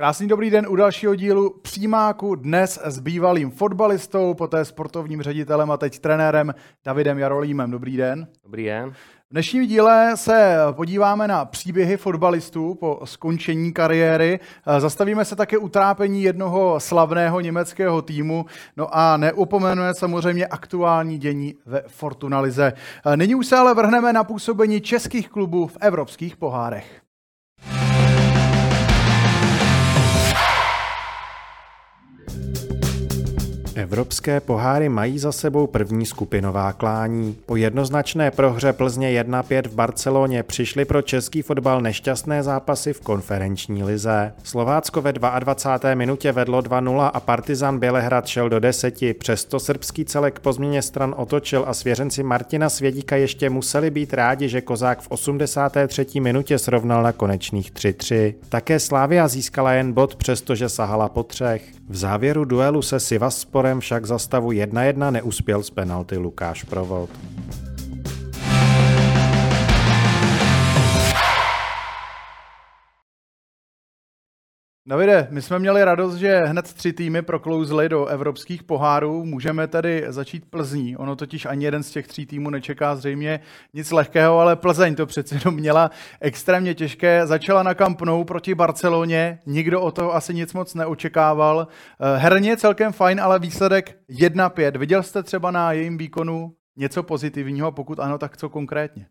Krásný dobrý den u dalšího dílu Přímáku. Dnes s bývalým fotbalistou, poté sportovním ředitelem a teď trenérem Davidem Jarolímem. Dobrý den. Dobrý den. V dnešním díle se podíváme na příběhy fotbalistů po skončení kariéry. Zastavíme se také utrápení jednoho slavného německého týmu, no a neupomenuje samozřejmě aktuální dění ve Fortunalize. Nyní už se ale vrhneme na působení českých klubů v evropských pohárech. Evropské poháry mají za sebou první skupinová klání. Po jednoznačné prohře Plzně 1-5 v Barceloně přišly pro český fotbal nešťastné zápasy v konferenční lize. Slovácko ve 22. minutě vedlo 2-0 a Partizan Bělehrad šel do deseti, přesto srbský celek po změně stran otočil a svěřenci Martina Svědíka ještě museli být rádi, že Kozák v 83. minutě srovnal na konečných 3-3. Také Slávia získala jen bod, přestože sahala po třech. V závěru duelu se Sivassporem však za stavu 1-1 neuspěl z penalty Lukáš Provod. Davide, my jsme měli radost, že hned tři týmy proklouzly do evropských pohárů. Můžeme tedy začít Plzní. Ono totiž ani jeden z těch tří týmů nečeká zřejmě nic lehkého, ale Plzeň to přece jenom měla extrémně těžké. Začala na Camp Nou proti Barceloně, nikdo o to asi nic moc neočekával. Eh, herně celkem fajn, ale výsledek 1-5. Viděl jste třeba na jejím výkonu něco pozitivního, pokud ano, tak co konkrétně?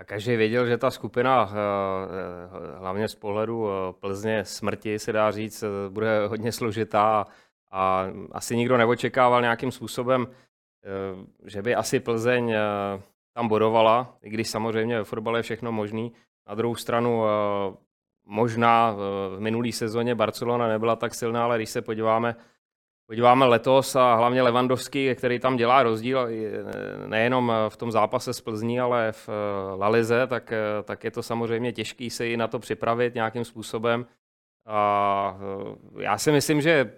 A každý věděl, že ta skupina, eh, eh, hlavně z pohledu eh, Plzně smrti, se dá říct, bude hodně složitá a asi nikdo neočekával nějakým způsobem, že by asi Plzeň tam bodovala, i když samozřejmě ve fotbale je všechno možný. Na druhou stranu možná v minulý sezóně Barcelona nebyla tak silná, ale když se podíváme podíváme letos a hlavně Levandovský, který tam dělá rozdíl nejenom v tom zápase s Plzní, ale v eh, Lalize, tak, tak je to samozřejmě těžké se i na to připravit nějakým způsobem. A já si myslím, že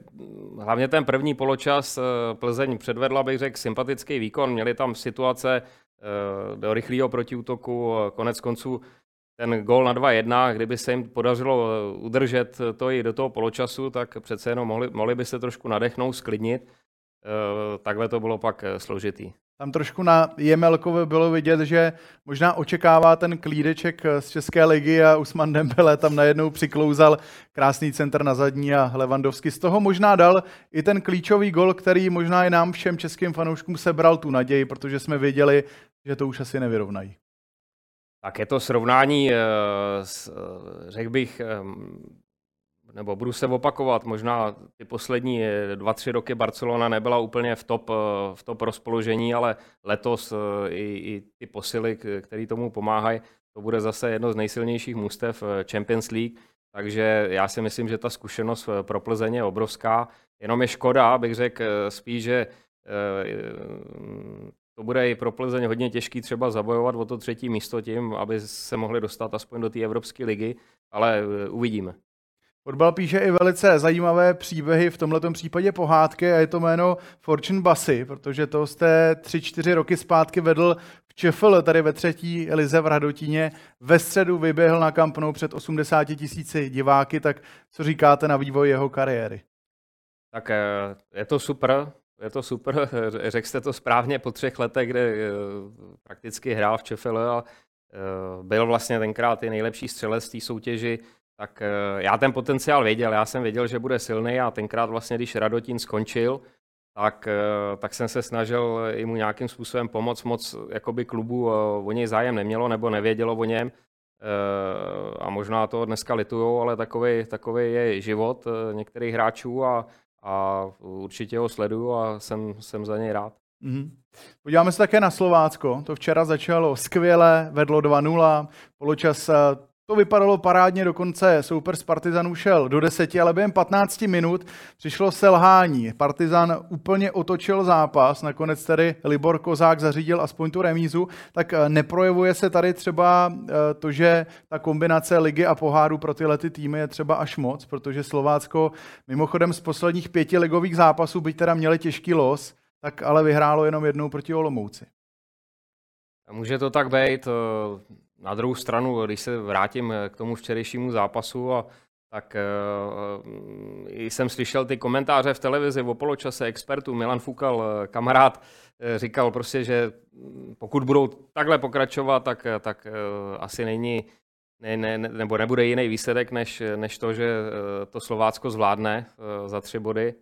hlavně ten první poločas Plzeň předvedla, bych řekl, sympatický výkon. Měli tam situace do rychlého protiútoku, konec konců ten gol na 2-1, kdyby se jim podařilo eh, udržet to i do toho poločasu, tak přece jenom mohli, mohli by se trošku nadechnout, sklidnit. Eh, takhle to bylo pak eh, složitý. Tam trošku na Jemelkovi bylo vidět, že možná očekává ten klídeček z České ligy a Usman Dembele tam najednou přiklouzal krásný centr na zadní a Levandovský z toho možná dal i ten klíčový gol, který možná i nám všem českým fanouškům sebral tu naději, protože jsme věděli, že to už asi nevyrovnají. Tak je to srovnání, eh, eh, řekl bych, eh, nebo budu se opakovat, možná ty poslední dva, tři roky Barcelona nebyla úplně v top, v top rozpoložení, ale letos i, i ty posily, které tomu pomáhají, to bude zase jedno z nejsilnějších mustev Champions League, takže já si myslím, že ta zkušenost pro Plzeň je obrovská. Jenom je škoda, bych řekl spíš, že to bude i pro Plzeň hodně těžký třeba zabojovat o to třetí místo tím, aby se mohli dostat aspoň do té Evropské ligy, ale e, uvidíme. Fotbal píše i velice zajímavé příběhy, v tomto případě pohádky a je to jméno Fortune Basy, protože to jste tři, čtyři roky zpátky vedl v ČFL, tady ve třetí lize v Radotíně. Ve středu vyběhl na kampnou před 80 tisíci diváky, tak co říkáte na vývoj jeho kariéry? Tak e, je to super, je to super, řekl jste to správně po třech letech, kde eh, prakticky hrál v ČFL a eh, byl vlastně tenkrát i nejlepší střelec té soutěži, tak eh, já ten potenciál věděl, já jsem věděl, že bude silný a tenkrát vlastně, když Radotín skončil, tak, tak jsem se snažil i mu nějakým způsobem pomoct. Moc jakoby klubu o něj zájem nemělo nebo nevědělo o něm. A možná to dneska litujou, ale takový, takový je život některých hráčů a a určitě ho sleduju a jsem, jsem za něj rád. Mm-hmm. Podíváme se také na Slovácko. To včera začalo skvěle, vedlo 2-0, poločas eh, to vypadalo parádně, dokonce souper z Partizanu šel do deseti, ale během 15 minut přišlo selhání. Partizan úplně otočil zápas, nakonec tedy Libor Kozák zařídil aspoň tu remízu, tak eh, neprojevuje se tady třeba eh, to, že ta kombinace ligy a poháru pro tyhle ty týmy je třeba až moc, protože Slovácko mimochodem z posledních pěti ligových zápasů, byť teda měli těžký los, tak ale vyhrálo jenom jednou proti Olomouci. Může to tak být. Eh, na druhou stranu, když se vrátím k tomu včerejšímu zápasu, a, tak uh, jsem slyšel ty komentáře v televizi o poločase expertů. Milan Fukal, kamarád, říkal prostě, že pokud budou takhle pokračovat, tak, tak uh, asi není ne, ne, nebo nebude jiný výsledek, než, než to, že to Slovácko zvládne za tři body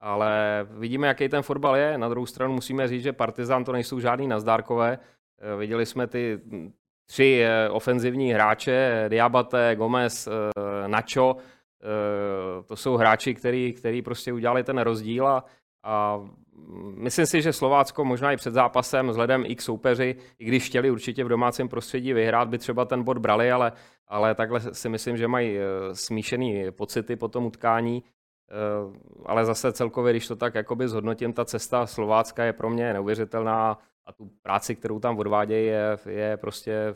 ale vidíme, jaký ten fotbal je. Na druhou stranu musíme říct, že Partizán to nejsou žádný nazdárkové. Eh, viděli jsme ty tři eh, ofenzivní hráče, Diabate, Gomez, eh, Nacho, to jsou hráči, který, který prostě udělali ten rozdíl a, a myslím si, že Slovácko možná i před zápasem vzhledem i k soupeři, i když chtěli určitě v domácím prostředí vyhrát, by třeba ten bod brali, ale, ale takhle si myslím, že mají smíšený pocity po tom utkání. Eh, ale zase celkově, když to tak jakoby zhodnotím, ta cesta Slovácka je pro mě neuvěřitelná a tu práci, kterou tam odvádějí, je, je prostě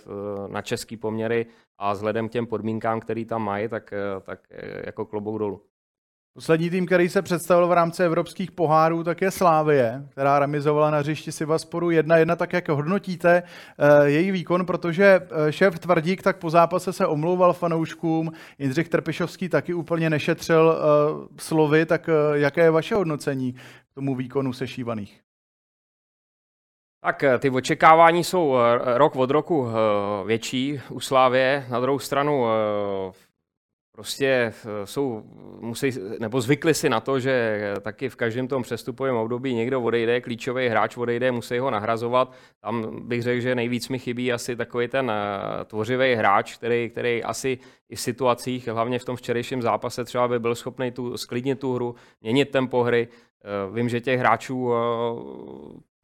na český poměry a vzhledem k těm podmínkám, které tam mají, tak, eh, tak eh, jako klobouk dolů. Poslední tým, který se představil v rámci evropských pohárů, tak je Slávie, která remizovala na hřišti Sivasporu 1-1. Tak jak hodnotíte její výkon, protože šéf Tvrdík tak po zápase se omlouval fanouškům, Jindřich Trpišovský taky úplně nešetřil slovy, tak jaké je vaše hodnocení k tomu výkonu sešívaných? Tak ty očekávání jsou rok od roku větší u Slávě. Na druhou stranu prostě eh, jsou, musí, nebo zvykli si na to, že taky v každém tom přestupovém období někdo odejde, klíčový hráč odejde, musí ho nahrazovat. Tam bych řekl, že nejvíc mi chybí asi takový ten eh, tvořivý hráč, který, který asi i v situacích, hlavně v tom včerejším zápase, třeba by byl schopný tu, sklidnit tu hru, měnit tempo hry. Eh, vím, že těch hráčů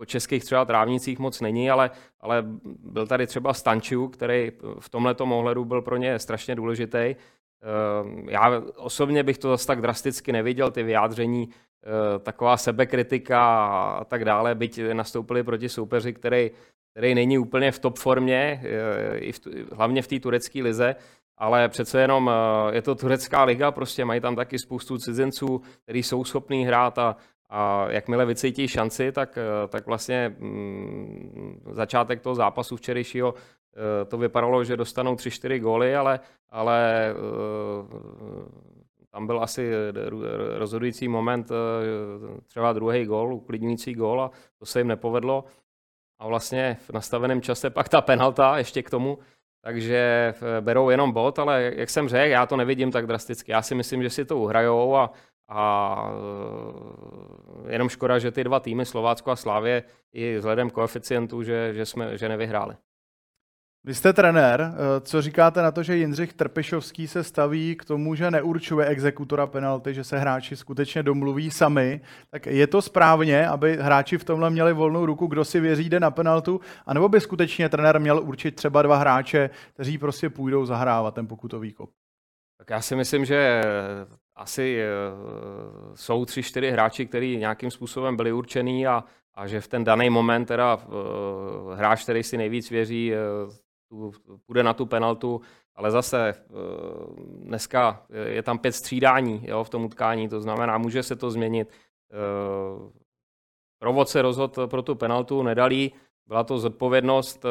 po českých třeba trávnicích moc není, ale, ale byl tady třeba Stančiu, který v tomhle ohledu byl pro ně strašně důležitý. Ehm, já osobně bych to zase tak drasticky neviděl, ty vyjádření, eh, taková sebekritika a tak dále, byť nastoupili proti soupeři, který, který není úplně v top formě, eh, i v, hlavně v té turecké lize, ale přece jenom eh, je to turecká liga, prostě mají tam taky spoustu cizinců, kteří jsou schopní hrát a, a jakmile vycítí šanci, tak, tak vlastně mm, začátek toho zápasu včerejšího Eh, to vypadalo, že dostanou 3-4 góly, ale, ale eh, tam byl asi rozhodující moment, eh, třeba druhý gól, uklidňující gól a to se jim nepovedlo. A vlastně v nastaveném čase pak ta penalta ještě k tomu, takže berou jenom bod, ale jak jsem řekl, já to nevidím tak drasticky. Já si myslím, že si to uhrajou a, a jenom škoda, že ty dva týmy, Slovácko a Slávě, i vzhledem koeficientu, že, že, jsme, že nevyhráli. Vy jste trenér, eh, co říkáte na to, že Jindřich Trpišovský se staví k tomu, že neurčuje exekutora penalty, že se hráči skutečně domluví sami, tak je to správně, aby hráči v tomhle měli volnou ruku, kdo si věří, jde na penaltu, anebo by skutečně trenér měl určit třeba dva hráče, kteří prostě půjdou zahrávat ten pokutový kop? Tak já si myslím, že asi eh, jsou tři, čtyři hráči, kteří nějakým způsobem byli určený a, a že v ten daný moment teda uh, hráč, který si nejvíc věří, půjde na tu penaltu, ale zase eh, dneska je tam pět střídání jo, v tom utkání, to znamená, může se to změnit. Eh, provod se rozhodl pro tu penaltu, nedalí, byla to zodpovědnost, eh,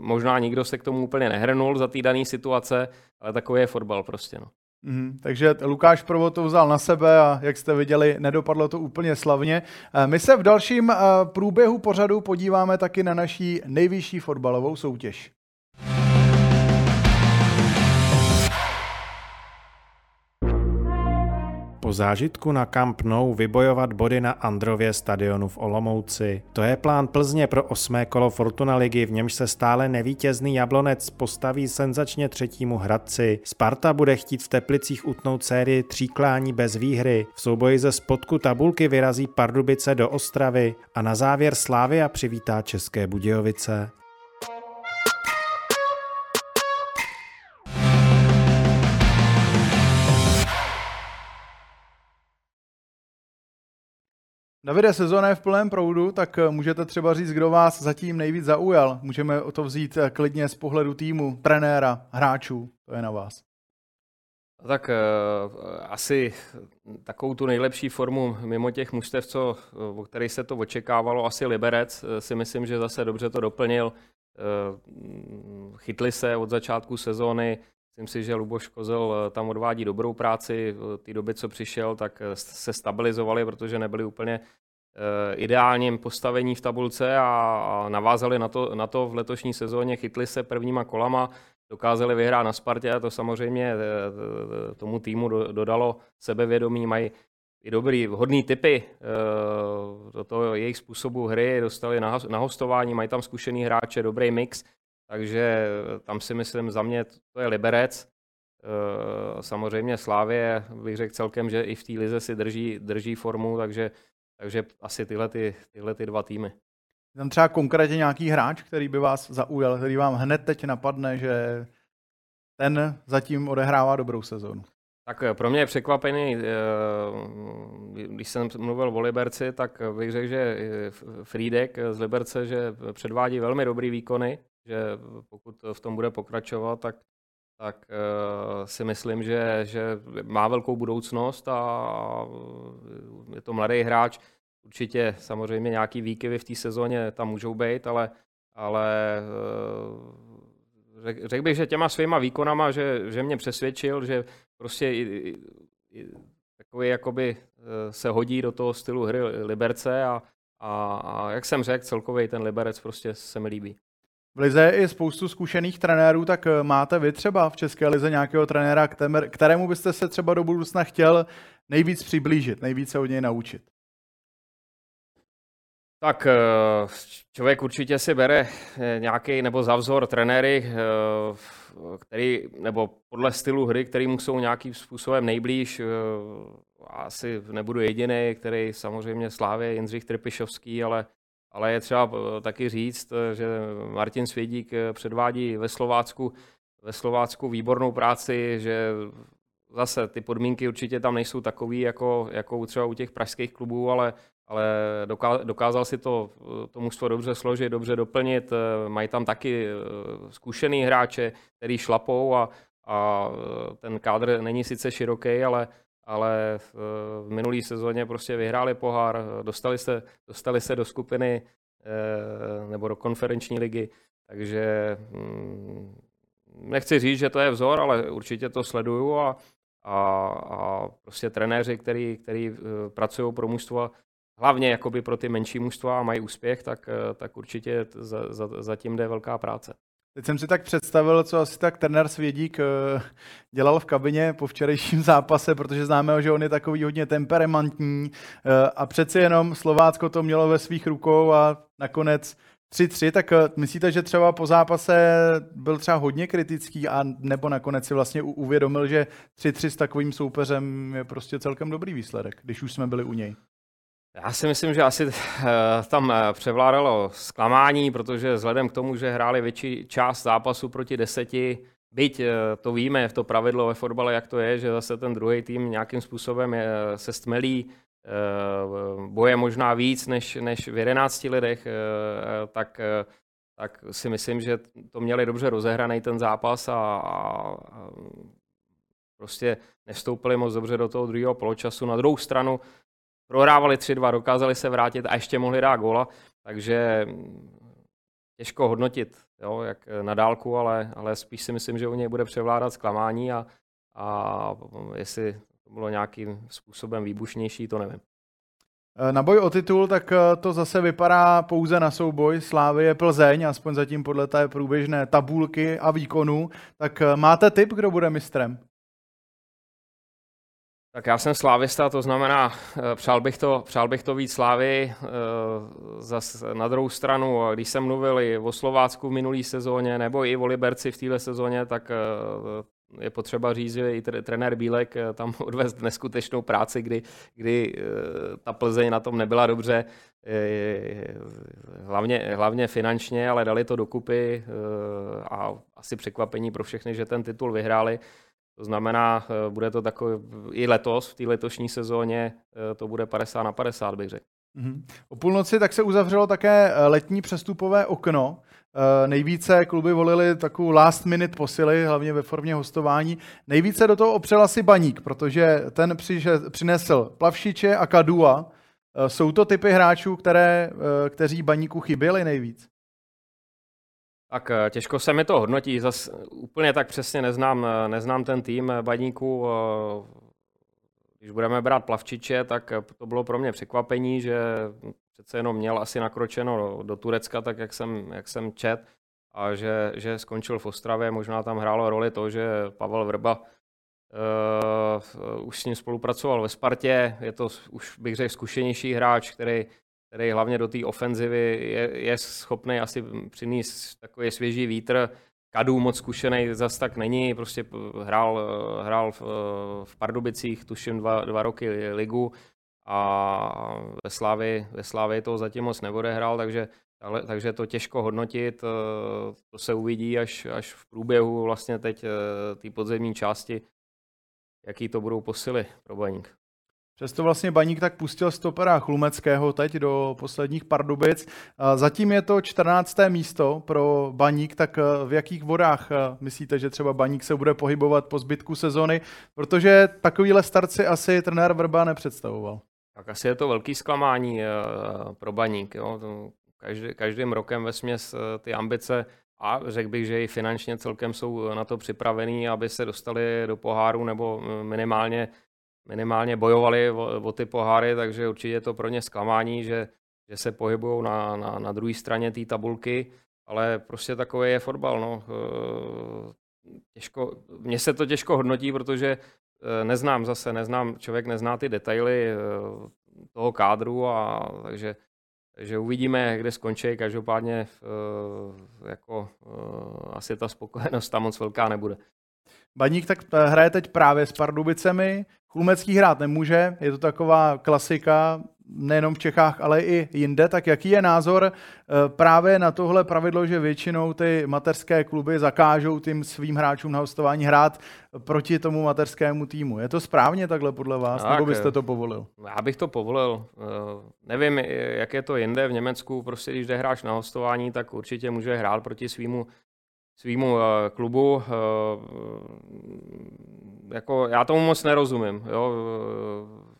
možná nikdo se k tomu úplně nehrnul za té dané situace, ale takový je fotbal prostě. No. Mm, takže Lukáš Provod to vzal na sebe a jak jste viděli, nedopadlo to úplně slavně. My se v dalším průběhu pořadu podíváme taky na naší nejvyšší fotbalovou soutěž. Po zážitku na Camp Nou vybojovat body na Andrově stadionu v Olomouci. To je plán Plzně pro osmé kolo Fortuna ligy, v němž se stále nevítězný Jablonec postaví senzačně třetímu Hradci. Sparta bude chtít v Teplicích utnout sérii tříklání bez výhry. V souboji ze spodku tabulky vyrazí Pardubice do Ostravy a na závěr Slávia přivítá České Budějovice. Davide, sezóna je v plném proudu, tak eh, můžete třeba říct, kdo vás zatím nejvíc zaujal. Můžeme o to vzít eh, klidně z pohledu týmu, trenéra, hráčů. To je na vás. Tak uh, asi takovou tu nejlepší formu mimo těch mužstev, co, o kterých se to očekávalo, asi Liberec, si myslím, že zase dobře to doplnil. Uh, chytli se od začátku sezóny, myslím si, že Luboš Kozel tam odvádí dobrou práci. V té době, co přišel, tak se stabilizovali, protože nebyli úplně ideálním postavení v tabulce a navázali na to, na to v letošní sezóně, chytli se prvníma kolama, dokázali vyhrát na Spartě a to samozřejmě eh, eh, tomu týmu dodalo sebevědomí, mají i dobrý, vhodný typy eh, do toho jejich způsobu hry, dostali na hostování, mají tam zkušený hráče, dobrý mix, takže tam si myslím za mě to je Liberec. Samozřejmě Slávě bych řekl celkem, že i v té lize si drží, drží formu, takže, takže asi tyhle, ty, tyhle ty dva týmy. Tam třeba konkrétně nějaký hráč, který by vás zaujal, který vám hned teď napadne, že ten zatím odehrává dobrou sezónu. Tak eh, pro mě je překvapený, eh, když jsem mluvil o Liberci, tak bych řekl, že Frídek z Liberce, že předvádí velmi dobrý výkony, že pokud v tom bude pokračovat, tak, tak eh, si myslím, že, že má velkou budoucnost a je to mladý hráč, Určitě samozřejmě nějaký výkyvy v té sezóně tam můžou být, ale, ale eh, řekl bych, že těma svýma výkonama, že, že mě přesvědčil, že prostě i, i, takový jakoby eh, se hodí do toho stylu hry Liberce a, a, a jak jsem řekl, celkově ten Liberec prostě se mi líbí. V Lize je spoustu zkušených trenérů, tak eh, máte vy třeba v České lize nějakého trenéra, kterému byste se třeba do budoucna chtěl nejvíc přiblížit, nejvíce od něj naučit? Tak eh, člověk určitě si bere eh, nějaký nebo za vzor trenéry, který, nebo podle stylu hry, který mu jsou nějakým způsobem nejblíž. Asi nebudu jediný, který samozřejmě slávě Jindřich Trpišovský, ale, ale je třeba taky říct, že Martin Svědík předvádí ve Slovácku, ve Slovácku výbornou práci, že zase ty podmínky určitě tam nejsou takové, jako, jako třeba u těch pražských klubů, ale ale dokázal si to, to mužstvo dobře složit, dobře doplnit. Eh, mají tam taky eh, zkušený hráče, který šlapou a, a eh, ten kádr není sice široký, ale, ale v minulý sezóně prostě vyhráli pohár, dostali se, dostali se do skupiny nebo do konferenční ligy, takže hm, nechci říct, že to je vzor, ale určitě to sleduju a, a, a prostě trenéři, který, který pracují pro mužstvo, hlavně jakoby pro ty menší mužstva a mají úspěch, tak, eh, tak určitě za, za, za jde velká práce. Teď jsem si tak představil, co asi tak trenér Svědík eh, dělal v kabině po včerejším zápase, protože známe, že on je takový hodně temperamentní eh, a přeci jenom Slovácko to mělo ve svých rukou a nakonec 3-3, tak myslíte, že třeba po zápase byl třeba hodně kritický a nebo nakonec si vlastně uvědomil, že 3-3 s takovým soupeřem je prostě celkem dobrý výsledek, když už jsme byli u něj? Já si myslím, že asi eh, tam eh, převládalo zklamání, protože vzhledem k tomu, že hráli větší část zápasu proti deseti, byť eh, to víme, v to pravidlo ve fotbale, jak to je, že zase ten druhý tým nějakým způsobem se stmelí, boje možná víc než, než v jedenácti lidech, tak, tak si myslím, že to měli dobře rozehraný ten zápas a, a prostě nevstoupili moc dobře do toho druhého poločasu. Na druhou stranu prohrávali 3-2, dokázali se vrátit a ještě mohli dát góla, takže těžko hodnotit, jo, jak na dálku, ale, ale spíš si myslím, že u něj bude převládat zklamání a, a jestli to bylo nějakým způsobem výbušnější, to nevím. Na boj o titul, tak eh, to zase vypadá pouze na souboj Slávy Plzeň, aspoň zatím podle té průběžné tabulky a výkonu. Tak eh, máte tip, kdo bude mistrem? Tak já jsem slávista, to znamená, eh, přál bych to, přál bych to víc slávy. Eh, zas na druhou stranu, když jsem mluvil i o Slovácku v minulé sezóně, nebo i o Liberci v této sezóně, tak je potřeba říct, že i trenér Bílek tam odvést neskutečnou práci, kdy, kdy ta Plzeň na tom nebyla dobře, hlavně, hlavně finančně, ale dali to dokupy a asi překvapení pro všechny, že ten titul vyhráli. To znamená, eh, bude to takový i letos, v té letošní sezóně, eh, to bude 50 na 50, bych řekl. Mm-hmm. O půlnoci tak se uzavřelo také eh, letní přestupové okno. Nejvíce kluby volili takovou last minute posily, hlavně ve formě hostování. Nejvíce do toho opřel asi Baník, protože ten přinesl Plavšiče a Kadua. Jsou to typy hráčů, které, kteří Baníku chyběli nejvíc? Tak eh, těžko se mi to hodnotí, zas úplně tak přesně neznám, eh, neznám ten tým eh, baníků. Když budeme brát Plavčiče, tak to bylo pro mě překvapení, že přece jenom měl asi nakročeno do, do Turecka, tak jak jsem, jak jsem čet, a že, že skončil v Ostravě. Možná tam hrálo roli to, že Pavel Vrba uh, už s ním spolupracoval ve Spartě. Je to už bych řekl zkušenější hráč, který který hlavně do té ofenzivy je, je schopný asi přinést takový svěží vítr. Kadu moc zkušený zas tak není, prostě hrál, hrál v, v Pardubicích, tuším dva, dva roky ligu a ve Slávi, ve Slávi to zatím moc neodehrál, takže, ale, takže to těžko hodnotit, to se uvidí až, až v průběhu vlastně teď té podzemní části, jaký to budou posily pro Baník. Přesto vlastně Baník tak pustil stopera Chlumeckého teď do posledních Pardubic. Zatím je to 14. místo pro Baník, tak eh, v jakých vodách eh, myslíte, že třeba Baník se bude pohybovat po zbytku sezony? Protože takovýhle starci asi trenér Vrba nepředstavoval. Tak asi je to velký zklamání eh, pro Baník. Jo. Každý, každým rokem ve směs ty ambice a řekl bych, že i finančně celkem jsou na to připravení, aby se dostali do poháru nebo minimálně minimálně bojovali o, o ty poháry, takže určitě je to pro ně zklamání, že, že se pohybují na, na, na druhé straně té tabulky, ale prostě takový je fotbal. No. Eh, těžko, mně se to těžko hodnotí, protože eh, neznám zase, neznám, člověk nezná ty detaily eh, toho kádru, a takže, takže uvidíme, kde skončí. Každopádně jako, asi ta spokojenost tam moc velká nebude. Baník tak hraje teď právě s Pardubicemi, Chlumecký hrát nemůže, je to taková klasika, nejenom v Čechách, ale i jinde. Tak jaký je názor eh, právě na tohle pravidlo, že většinou ty mateřské kluby zakážou tím svým hráčům na hostování hrát proti tomu mateřskému týmu? Je to správně takhle podle vás, tak, nebo byste to povolil? Já bych to povolil. Eh, nevím, jak je to jinde v Německu, prostě když jde hráč na hostování, tak určitě může hrát proti svýmu svýmu eh, klubu. Eh, jako, já tomu moc nerozumím. Jo. Eh,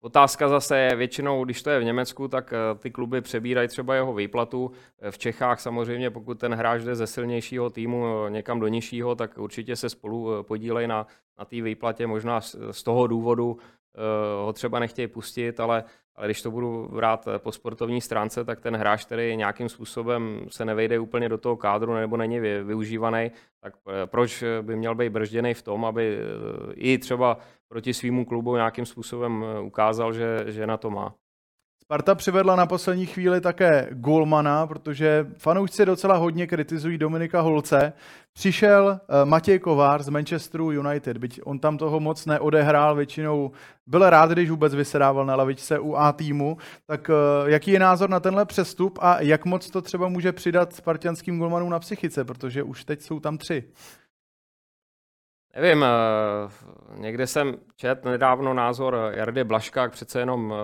otázka zase je, většinou, když to je v Německu, tak ty kluby přebírají třeba jeho výplatu. V Čechách samozřejmě, pokud ten hráč jde ze silnějšího týmu někam do nižšího, tak určitě se spolu podílejí na, na té výplatě. Možná z toho důvodu ho třeba nechtějí pustit, ale ale když to budu brát eh, po sportovní stránce, tak ten hráč, který nějakým způsobem se nevejde úplně do toho kádru nebo není využívaný, tak eh, proč by měl být bržděný v tom, aby eh, i třeba proti svýmu klubu nějakým způsobem ukázal, že, že na to má. Sparta přivedla na poslední chvíli také golmana, protože fanoušci docela hodně kritizují Dominika Holce. Přišel eh, Matěj Kovár z Manchesteru United, byť on tam toho moc neodehrál, většinou byl rád, když vůbec vysedával na lavičce u A týmu. Tak eh, jaký je názor na tenhle přestup a jak moc to třeba může přidat spartianským golmanům na psychice, protože už teď jsou tam tři? Nevím, eh, někde jsem čet nedávno názor Jardy Blaška, přece jenom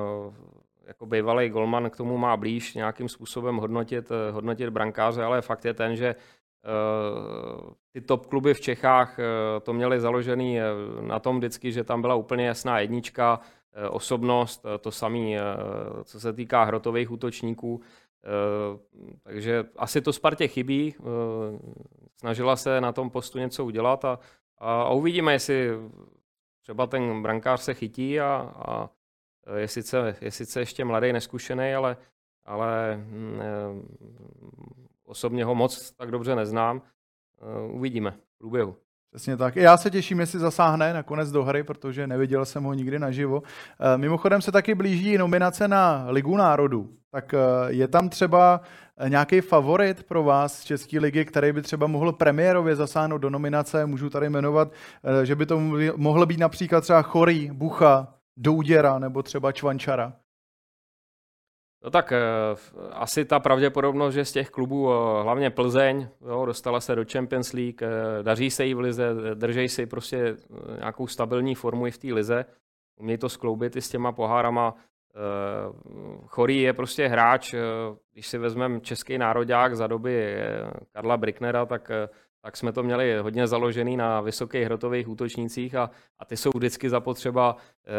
jako bývalý golman k tomu má blíž nějakým způsobem hodnotit, eh, hodnotit brankáře, ale fakt je ten, že eh, ty top kluby v Čechách eh, to měly založený na tom vždycky, že tam byla úplně jasná jednička, osobnost, to samé, co se týká hrotových útočníků. Takže asi to Spartě chybí. Snažila se na tom postu něco udělat a, a uvidíme, jestli třeba ten brankář se chytí a, a je sice, je sice ještě mladý, neskušený, ale, ale mm, eh, osobně ho moc tak dobře neznám. Eh, uvidíme v průběhu. Přesně tak. Já se těším, jestli zasáhne nakonec do hry, protože neviděl jsem ho nikdy naživo. Eh, mimochodem se taky blíží nominace na Ligu národů. Tak eh, je tam třeba nějaký favorit pro vás z České ligy, který by třeba mohl premiérově zasáhnout do nominace? Můžu tady jmenovat, eh, že by to mohl být například třeba Chorý, Bucha, Douděra nebo třeba Čvančara. No tak asi ta pravděpodobnost, že z těch klubů, hlavně Plzeň, jo, dostala se do Champions League, daří se jí v lize, držej si prostě nějakou stabilní formu i v té lize, umějí to skloubit i s těma pohárama. Chorý je prostě hráč, když si vezmeme český národák za doby Karla Bricknera, tak tak jsme to měli hodně založený na vysokých hrotových útočnících a, a ty jsou vždycky zapotřeba, e,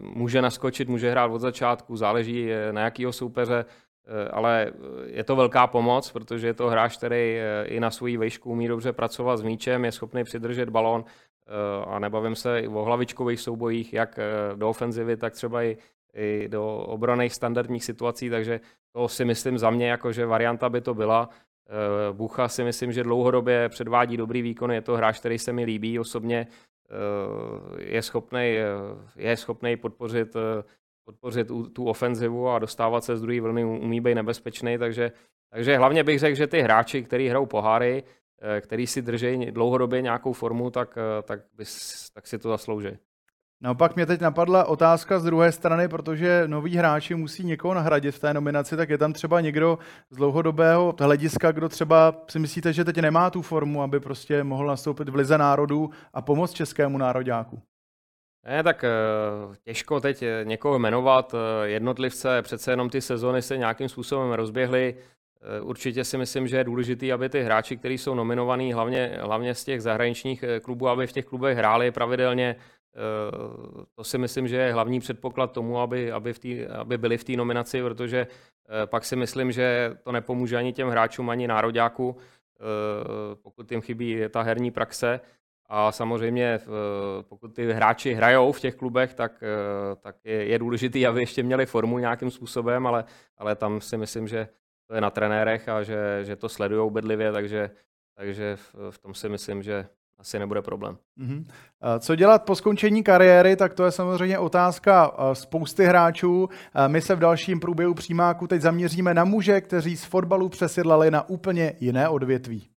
může naskočit, může hrát od začátku, záleží eh, na jakýho soupeře, e, ale je to velká pomoc, protože je to hráč, který i na svoji vejšku umí dobře pracovat s míčem, je schopný přidržet balón a nebavím se i o hlavičkových soubojích, jak do ofenzivy, tak třeba i, i do obraných standardních situací, takže to si myslím za mě, jako že varianta by to byla. Eh, Bucha si myslím, že dlouhodobě předvádí dobrý výkon, je to hráč, který se mi líbí osobně, eh, je schopný eh, je schopnej podpořit, podpořit tu ofenzivu a dostávat se z druhé vlny, umí být nebezpečný, takže, takže hlavně bych řekl, že ty hráči, kteří hrajou poháry, který si drží dlouhodobě nějakou formu, tak, tak, bys, tak si to zaslouží. Naopak mě teď napadla otázka z druhé strany, protože noví hráči musí někoho nahradit v té nominaci, tak je tam třeba někdo z dlouhodobého hlediska, kdo třeba si myslíte, že teď nemá tu formu, aby prostě mohl nastoupit v Lize národů a pomoct českému nároďáku? Ne, tak eh, těžko teď eh, někoho jmenovat. Eh, jednotlivce přece jenom ty sezony se nějakým způsobem rozběhly. Určitě si myslím, že je důležité, aby ty hráči, kteří jsou nominovaní, hlavně, hlavně z těch zahraničních klubů, aby v těch klubech hráli pravidelně, to si myslím, že je hlavní předpoklad tomu, aby, aby, v tý, aby byli v té nominaci, protože eh, pak si myslím, že to nepomůže ani těm hráčům, ani nároďáku, eh, pokud jim chybí ta herní praxe. A samozřejmě, pokud ty hráči hrajou v těch klubech, tak, tak je, je důležité, aby ještě měli formu nějakým způsobem, ale, ale tam si myslím, že to je na trenérech a že, že to sledují bedlivě, takže, takže v, v tom si myslím, že asi nebude problém. Mm-hmm. Co dělat po skončení kariéry, tak to je samozřejmě otázka spousty hráčů. My se v dalším průběhu přímáku teď zaměříme na muže, kteří z fotbalu přesidlali na úplně jiné odvětví.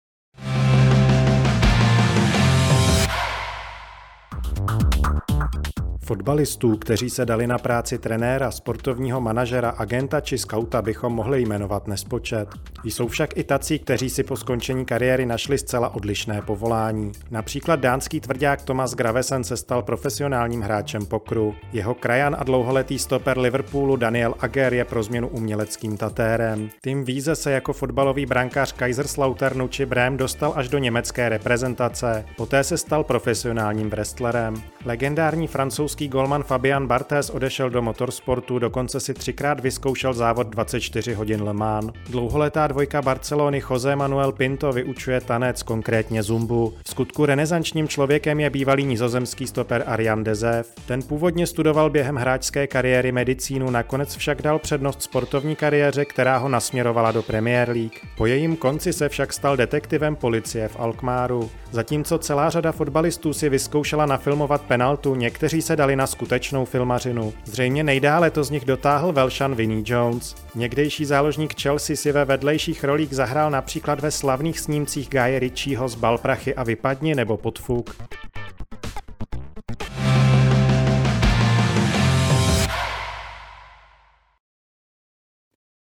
Fotbalistů, kteří se dali na práci trenéra, sportovního manažera, agenta či skauta, bychom mohli jmenovat nespočet. Jsou však i tací, kteří si po skončení kariéry našli zcela odlišné povolání. Například dánský tvrdák Thomas Gravesen se stal profesionálním hráčem pokru. Jeho krajan a dlouholetý stoper Liverpoolu Daniel Ager je pro změnu uměleckým tatérem. Tým Víze se jako fotbalový brankář Kaiserslauternu či Brém dostal až do německé reprezentace. Poté se stal profesionálním wrestlerem. Legendární Český golman Fabian Barthez odešel do motorsportu, dokonce si třikrát vyzkoušel závod 24 hodin Le Mans. Dlouholetá dvojka Barcelony Jose Manuel Pinto vyučuje tanec, konkrétně zumbu. V skutku renesančním člověkem je bývalý nizozemský stoper Arian Dezev. Ten původně studoval během hráčské kariéry medicínu, nakonec však dal přednost sportovní kariéře, která ho nasměrovala do Premier League. Po jejím konci se však stal detektivem policie v Alkmaru. Zatímco celá řada fotbalistů si vyzkoušela nafilmovat penaltu, někteří se dali na skutečnou filmařinu. Zřejmě nejdále to z nich dotáhl Velšan Vinnie Jones. Někdejší záložník Chelsea si ve vedlejších rolích zahrál například ve slavných snímcích Guy Ritchieho z Balprachy a vypadni nebo Podfuk.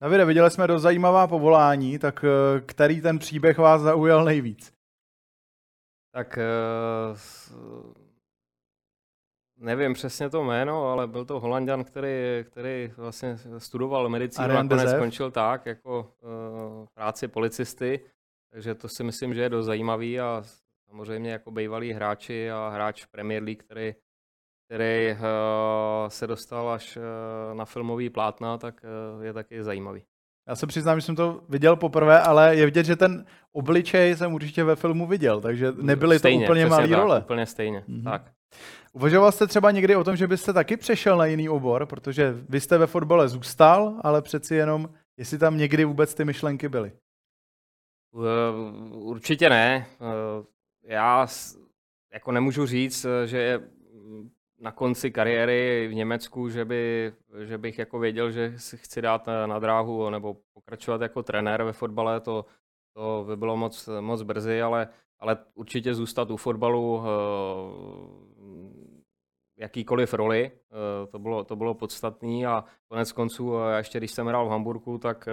Davide, viděli jsme do zajímavá povolání, tak eh, který ten příběh vás zaujal nejvíc? Tak uh, nevím přesně to jméno, ale byl to Holandian, který, který vlastně studoval medicínu a nakonec skončil tak, jako uh, práci policisty, takže to si myslím, že je dost zajímavý a samozřejmě jako bývalý hráči a hráč Premier League, který, který uh, se dostal až uh, na filmový plátna, tak uh, je taky zajímavý. Já se přiznám, že jsem to viděl poprvé, ale je vidět, že ten obličej jsem určitě ve filmu viděl, takže nebyly stejně, to úplně malé role. Úplně stejně, mm-hmm. tak. Uvažoval jste třeba někdy o tom, že byste taky přešel na jiný obor, protože vy jste ve fotbale zůstal, ale přeci jenom, jestli tam někdy vůbec ty myšlenky byly? Určitě ne. Já jako nemůžu říct, že je na konci kariéry v Německu, že, by, že bych jako věděl, že si chci dát na dráhu nebo pokračovat jako trenér ve fotbale, to, to by bylo moc, moc brzy, ale, ale určitě zůstat u fotbalu jakýkoliv roli, to bylo, to bylo podstatné a konec konců, ještě když jsem hrál v Hamburgu, tak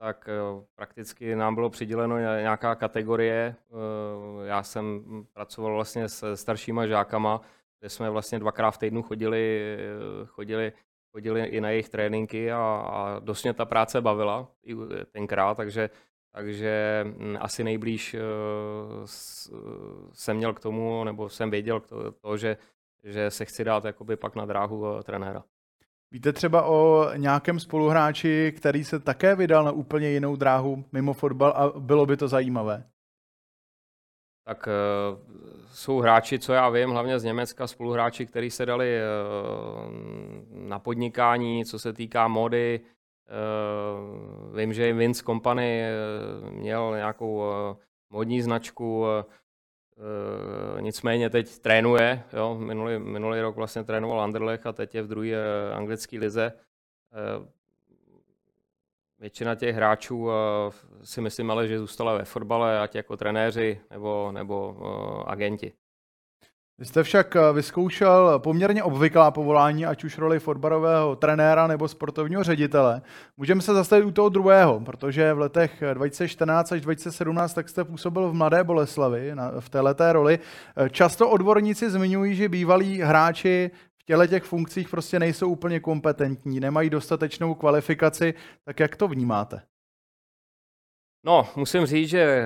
tak eh, prakticky nám bylo přiděleno nějaká kategorie. Eh, já jsem pracoval vlastně s staršíma žákama, kde jsme vlastně dvakrát v týdnu chodili, eh, chodili, chodili i na jejich tréninky a, a dost mě ta práce bavila i tenkrát, takže, takže hm, asi nejblíž jsem měl k tomu, nebo jsem věděl to, to že, že se chci dát jakoby pak na dráhu trenéra. Víte třeba o nějakém spoluhráči, který se také vydal na úplně jinou dráhu mimo fotbal a bylo by to zajímavé? Tak uh, jsou hráči, co já vím, hlavně z Německa, spoluhráči, kteří se dali uh, na podnikání, co se týká mody. Vím, že Vince Company měl nějakou modní značku, Eh, nicméně teď trénuje, jo, minulý, minulý rok vlastně trénoval Anderlecht a teď je v druhé uh, anglické lize. Uh, většina těch hráčů si myslím ale, že zůstala ve fotbale, ať jako trenéři nebo, nebo agenti. Vy jste však eh, vyzkoušel poměrně obvyklá povolání, ať už roli fotbalového trenéra nebo sportovního ředitele. Můžeme se zastavit u toho druhého, protože v letech 2014 až 2017 tak jste působil v Mladé Boleslavi v této roli. Eh, často odborníci zmiňují, že bývalí hráči v těle těch funkcích prostě nejsou úplně kompetentní, nemají dostatečnou kvalifikaci, tak jak to vnímáte? No, musím říct, že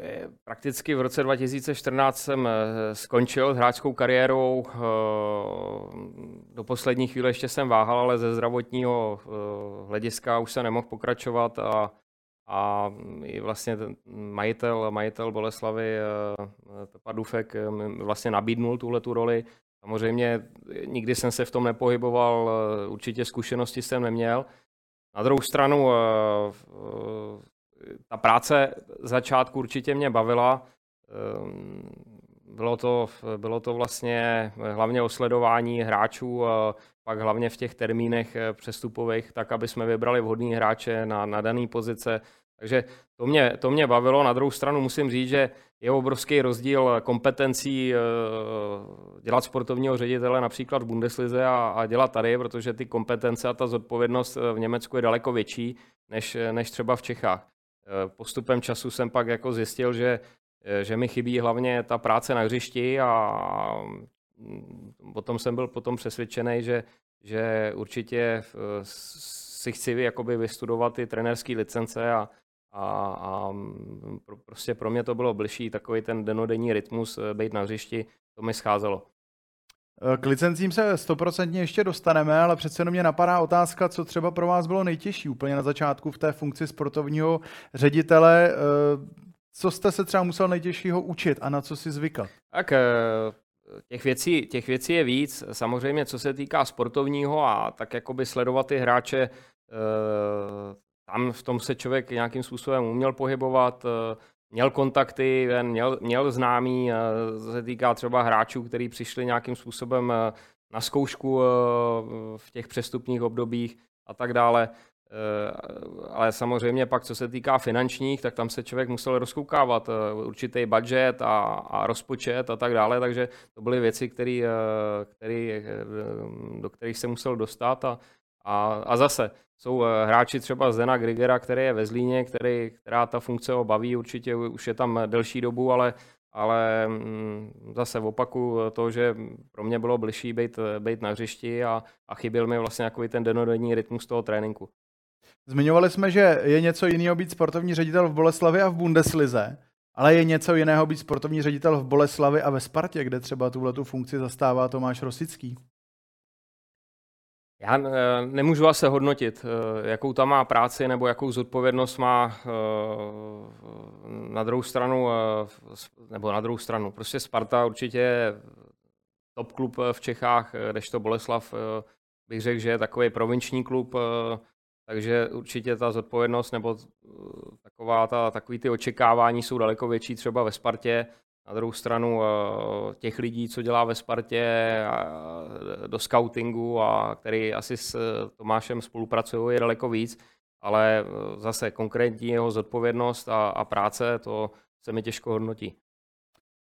eh, prakticky v roce 2014 jsem eh, skončil s hráčskou kariérou. Eh, do poslední chvíle ještě jsem váhal, ale ze zdravotního hlediska už se nemohl pokračovat a, a i vlastně majitel, majitel Boleslavy Pepa Dufek vlastně nabídnul tuhle tu roli. Samozřejmě nikdy jsem se v tom nepohyboval, určitě zkušenosti jsem neměl. Na druhou stranu ta práce začátku určitě mě bavila. Ehm, bylo to, bylo to vlastně hlavně o sledování hráčů, pak hlavně v těch termínech eh, přestupových, tak aby jsme vybrali vhodný hráče na, na dané pozice. Takže to mě, to mě bavilo. Na druhou stranu musím říct, že je obrovský rozdíl kompetencí eh, dělat sportovního ředitele například v Bundeslize a, a dělat tady, protože ty kompetence a ta zodpovědnost eh, v Německu je daleko větší než, než třeba v Čechách. Eh, postupem času jsem pak jako zjistil, že, eh, že mi chybí hlavně ta práce na hřišti a mm, potom jsem byl potom přesvědčený, že, že určitě eh, si chci jakoby vystudovat ty trenerské licence a, a, a mm, prostě pro mě to bylo bližší, takový ten denodenní rytmus, být na hřišti, to mi scházelo. Eh, k licencím se stoprocentně ještě dostaneme, ale přece jenom mě napadá otázka, co třeba pro vás bylo nejtěžší úplně na začátku v té funkci sportovního ředitele. Eh, co jste se třeba musel nejtěžšího učit a na co si zvykat? Tak eh, těch věcí, těch věcí je víc. Samozřejmě, co se týká sportovního a tak jakoby sledovat ty hráče, tam v tom se člověk nějakým způsobem uměl pohybovat, měl kontakty, měl, měl známý, se týká třeba hráčů, kteří přišli nějakým způsobem eh, na zkoušku eh, v těch přestupních obdobích a tak dále. Eh, ale samozřejmě pak, co se týká finančních, tak tam se člověk musel rozkoukávat určitý budget a, a rozpočet a tak dále, takže to byly věci, který, který, do kterých se musel dostat a, a, a zase jsou eh, hráči třeba Zdena Grigera, který je ve Zlíně, který, která ta funkce ho baví, určitě už je tam delší dobu, ale, ale mm, zase opaku to, že pro mě bylo bližší být, být na hřišti a, a chyběl mi vlastně takový ten denodenní rytmus toho tréninku. Zmiňovali jsme, že je něco jiného být sportovní ředitel v Boleslavi a v Bundeslize, ale je něco jiného být sportovní ředitel v Boleslavi a ve Spartě, kde třeba tuhle tu funkci zastává Tomáš Rosický. Já eh, nemůžu asi hodnotit, eh, jakou tam má práci nebo jakou zodpovědnost má eh, na druhou stranu, nebo na druhou stranu. Prostě Sparta určitě je top klub v Čechách, kdežto Boleslav bych řekl, že je takový provinční klub, takže určitě ta zodpovědnost nebo taková ta, takový ty očekávání jsou daleko větší třeba ve Spartě. Na druhou stranu těch lidí, co dělá ve Spartě do scoutingu a který asi s Tomášem spolupracují, je daleko víc, ale zase konkrétní jeho zodpovědnost a, a práce, to se mi těžko hodnotí.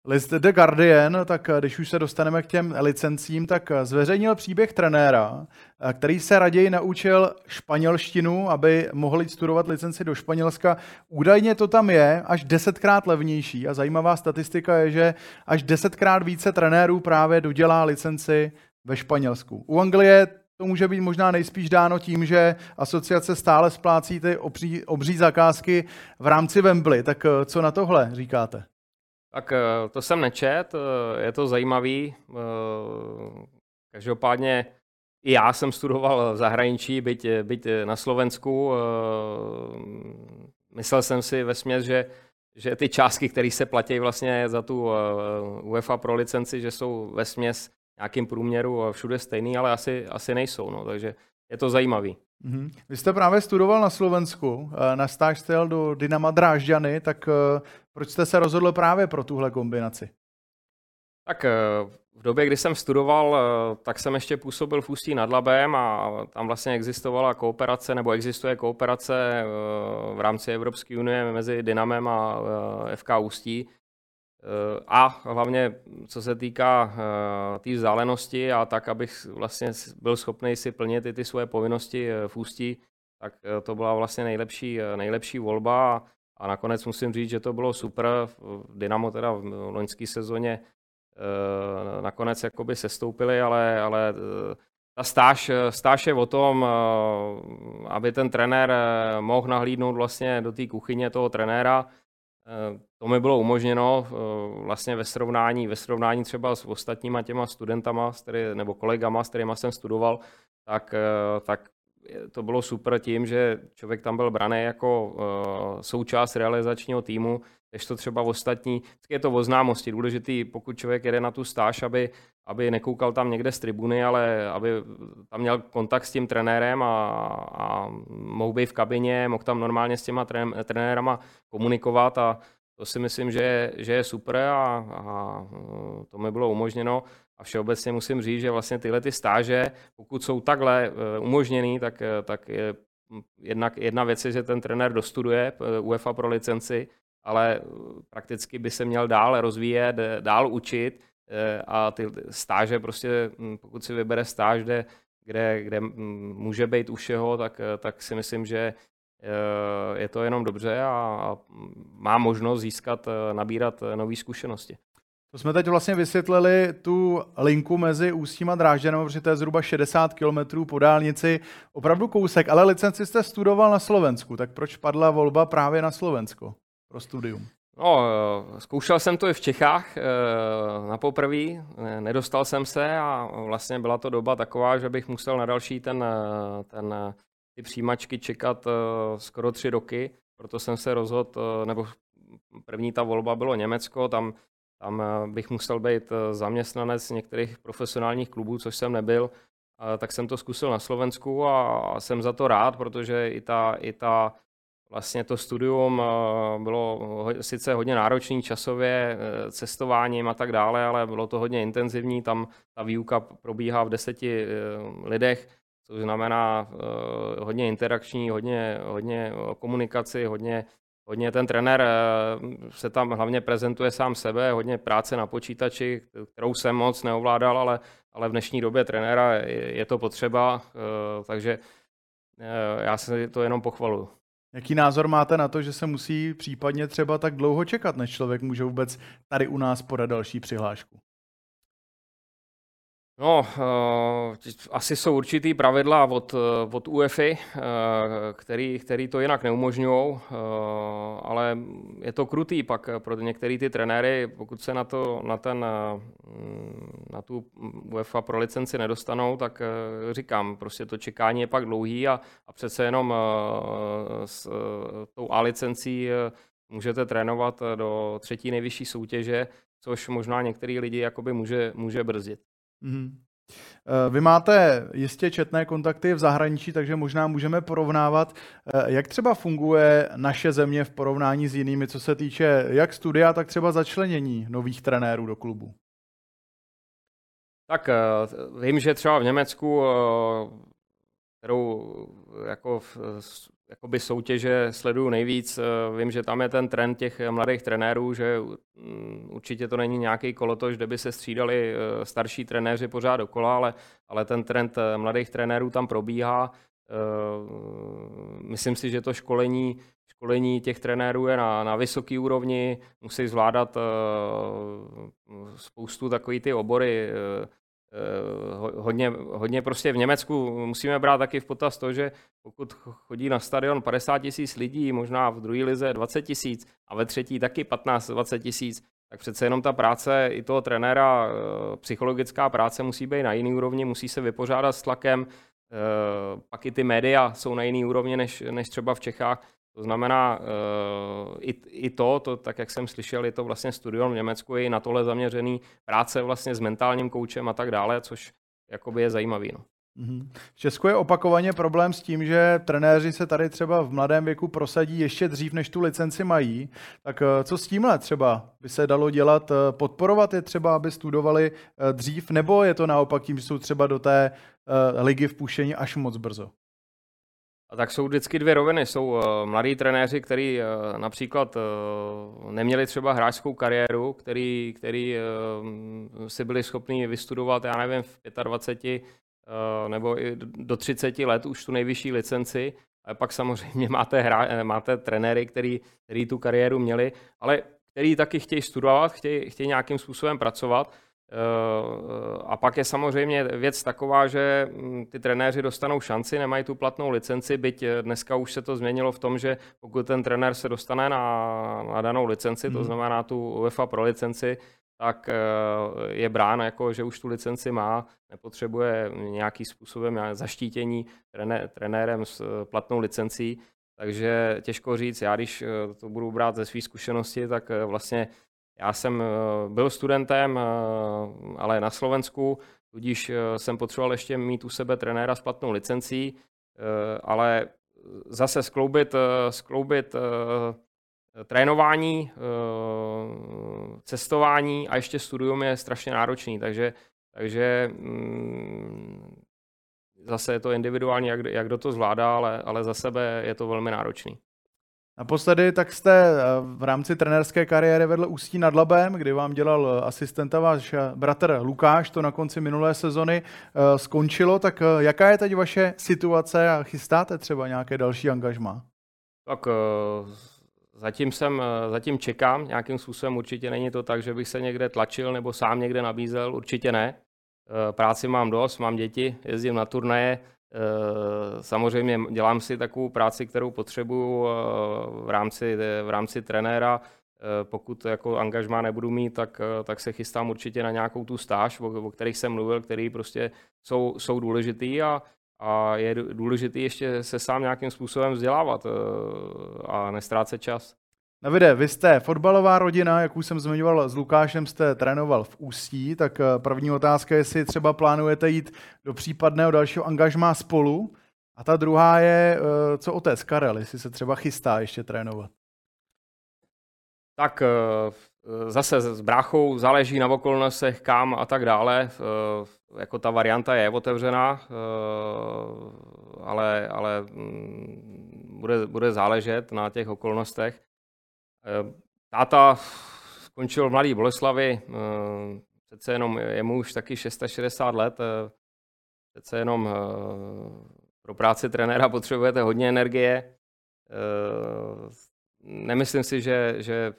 List The Guardian, tak eh, když už se dostaneme k těm licencím, tak eh, zveřejnil příběh trenéra, eh, který se raději naučil španělštinu, aby mohl studovat licenci do Španělska. Údajně to tam je až desetkrát levnější a zajímavá statistika je, že až desetkrát více trenérů právě dodělá licenci ve Španělsku. U Anglie to může být možná nejspíš dáno tím, že asociace stále splácí ty obří, obří zakázky v rámci Wembley. Tak co na tohle říkáte? Tak eh, to jsem nečet, eh, je to zajímavý. Eh, každopádně i já jsem studoval v zahraničí, byť, byť na Slovensku. Myslel jsem si ve směs, že, že ty částky, které se platí vlastně za tu UEFA pro licenci, že jsou ve směs nějakým průměru všude stejný, ale asi, asi nejsou. No. Takže je to zajímavý. Mm-hmm. Vy jste právě studoval na Slovensku, na stáž jste jel do Dynama Drážďany, tak proč jste se rozhodl právě pro tuhle kombinaci? Tak eh, v době, kdy jsem studoval, eh, tak jsem ještě působil v Ústí nad Labem a tam vlastně existovala kooperace, nebo existuje kooperace eh, v rámci Evropské unie mezi Dynamem a FK Ústí. A hlavně, co se týká té vzdálenosti a tak, abych vlastně byl schopný si plnit i ty svoje povinnosti v Ústí, tak to byla vlastně nejlepší, nejlepší volba. A nakonec musím říct, že to bylo super. Dynamo teda v loňské sezóně e, nakonec jakoby sestoupili, ale, ale eh, ta stáž, stáž je o tom, eh, aby ten trenér mohl nahlídnout vlastně do té kuchyně toho trenéra. To mi bylo umožněno vlastně ve srovnání, ve srovnání třeba s ostatníma těma studentama, nebo kolegama, s kterými jsem studoval, tak, tak to bylo super tím, že člověk tam byl braný jako uh, součást realizačního týmu, než to třeba ostatní. Je to o známosti. Důležitý, pokud člověk jede na tu stáž, aby, aby nekoukal tam někde z tribuny, ale aby tam měl kontakt s tím trenérem a, a mohl být v kabině, mohl tam normálně s těma trenérama komunikovat a to si myslím, že, že je super a, a to mi bylo umožněno. A všeobecně musím říct, že vlastně tyhle ty stáže, pokud jsou takhle eh, umožněný, tak, eh, tak je jednak, jedna věc je, že ten trenér dostuduje eh, UEFA pro licenci, ale prakticky by se měl dál rozvíjet, dál učit a ty stáže prostě, hm, pokud si vybere stáž, kde, kde, kde hm, může být u všeho, tak, tak si myslím, že je to jenom dobře a má možnost získat, nabírat nové zkušenosti. To jsme teď vlastně vysvětlili tu linku mezi Ústím a Drážďanem, protože to je zhruba 60 km po dálnici, opravdu kousek, ale licenci jste studoval na Slovensku, tak proč padla volba právě na Slovensko pro studium? No, eh, zkoušel jsem to i v Čechách eh, na poprvé, nedostal jsem se a vlastně byla to doba taková, že bych musel na další ten, eh, ten, ty přijímačky čekat skoro tři roky, proto jsem se rozhodl, nebo první ta volba bylo Německo, tam tam eh, bych musel být eh, zaměstnanec některých profesionálních klubů, což jsem nebyl, tak jsem to zkusil na Slovensku a jsem za to rád, protože i ta, i ta vlastně to studium eh, bylo sice hodně náročný časově, cestováním a tak dále, ale bylo to hodně intenzivní. Tam ta výuka probíhá v deseti lidech, což znamená hodně interakční, hodně, hodně komunikaci, hodně hodně ten trenér eh, se tam hlavně prezentuje sám sebe, hodně práce na počítači, kterou jsem moc neovládal, ale, ale v dnešní době trenéra je to potřeba, eh, takže eh, já se to jenom pochvaluju. Jaký názor máte na to, že se musí případně třeba tak dlouho čekat, než člověk může vůbec tady u nás podat další přihlášku? No, uh, asi jsou určitý pravidla od, od UEFI, uh, který, který to jinak neumožňují, ale je to krutý pak pro některé ty trenéry, pokud se na, to, na, ten, na tu UEFA pro licenci nedostanou, tak říkám, prostě to čekání je pak dlouhý a, a přece jenom s tou A licencí můžete trénovat do třetí nejvyšší soutěže, což možná některý lidi jakoby může, může brzdit. Mm-hmm. Eh, vy máte jistě četné kontakty v zahraničí, takže možná můžeme porovnávat, eh, jak třeba funguje naše země v porovnání s jinými, co se týče jak studia, tak třeba začlenění nových trenérů do klubu. Tak vím, že třeba v Německu, kterou jako jakoby soutěže sleduju nejvíc. Eh, vím, že tam je ten trend těch mladých trenérů, že mm, určitě to není nějaký kolotoč, kde by se střídali eh, starší trenéři pořád dokola, ale, ale ten trend eh, mladých trenérů tam probíhá. Myslím si, že to školení, školení těch trenérů je na, na vysoké úrovni, musí zvládat spoustu takový ty obory, hodně, hodně prostě v Německu musíme brát taky v potaz to, že pokud chodí na stadion 50 tisíc lidí, možná v druhé lize 20 tisíc a ve třetí taky 15-20 tisíc, tak přece jenom ta práce i toho trenéra, eh, psychologická práce musí být na jiný úrovni, musí se vypořádat s tlakem, eh, pak i ty média jsou na jiný úrovni než, než třeba v Čechách. To znamená, uh, i, i to, to, tak jak jsem slyšel, je to vlastně studium v Německu, je i na tohle zaměřený práce vlastně s mentálním koučem a tak dále, což jakoby je zajímavý. No. Mhm. V Česku je opakovaně problém s tím, že trenéři se tady třeba v mladém věku prosadí ještě dřív, než tu licenci mají. Tak eh, co s tímhle třeba by se dalo dělat? Eh, podporovat je třeba, aby studovali dřív, nebo je to naopak tím, že jsou třeba do té ligy vpuštěni až moc brzo? A tak jsou vždycky dvě roviny. Jsou uh, mladí trenéři, kteří uh, například uh, neměli třeba hráčskou kariéru, který, který uh, si byli schopni vystudovat, já nevím, v 25 uh, nebo i do 30 let už tu nejvyšší licenci. A pak samozřejmě máte, hra, máte trenéry, který, který tu kariéru měli, ale který taky chtějí studovat, chtějí, chtějí nějakým způsobem pracovat. Eh, a pak je samozřejmě věc taková, že mm, ty trenéři dostanou šanci, nemají tu platnou licenci, byť eh, dneska už se to změnilo v tom, že pokud ten trenér se dostane na, na danou licenci, to mhm. znamená tu UEFA pro licenci, tak eh, je brán jako, že už tu licenci má, nepotřebuje nějaký způsobem zaštítění trené, trenérem s platnou licencí, takže těžko říct, já když to budu brát ze své zkušenosti, tak vlastně já jsem eh, byl studentem, eh, ale na Slovensku, tudíž eh, jsem potřeboval ještě mít u sebe trenéra s platnou licencí, ale zase skloubit, skloubit trénování, cestování a ještě studium je strašně náročný, takže, takže mm, zase je to individuální, jak, jak kdo to zvládá, ale, ale za sebe je to velmi náročný. Naposledy tak jste eh, v rámci trenerské kariéry vedl Ústí nad Labem, kdy vám dělal eh, asistenta váš eh, bratr Lukáš, to na konci minulé sezony skončilo. Tak jaká je teď vaše situace a chystáte třeba nějaké další angažma? Tak zatím jsem, zatím čekám nějakým způsobem, určitě není to tak, že bych se někde tlačil nebo sám někde nabízel, určitě ne. Práci mám dost, mám děti, jezdím na turnaje, samozřejmě dělám si takovou práci, kterou potřebuju eh, v rámci, v rámci trenéra. Eh, pokud jako angažmá nebudu mít, tak, tak se chystám určitě na nějakou tu stáž, o, o kterých jsem mluvil, který prostě jsou, jsou důležitý a, a je důležitý ještě se sám nějakým způsobem vzdělávat a nestrácet čas. Davide, vy jste fotbalová rodina, jak už jsem zmiňoval, s Lukášem jste trénoval v Ústí, tak eh, první otázka je, jestli třeba plánujete jít do případného dalšího angažmá spolu. A ta druhá je, eh, co otec Karel, jestli se třeba chystá ještě trénovat. Tak eh, zase s bráchou záleží na okolnostech, kam a tak dále. Jako ta varianta je otevřená, ale, ale mm, bude, bude záležet na těch okolnostech. Eh, táta skončil v Mladé Boleslavi, eh, přece jenom je mu už taky 660 let, eh, přece jenom pro práci trenéra potřebujete hodně energie. Nemyslím si, že, že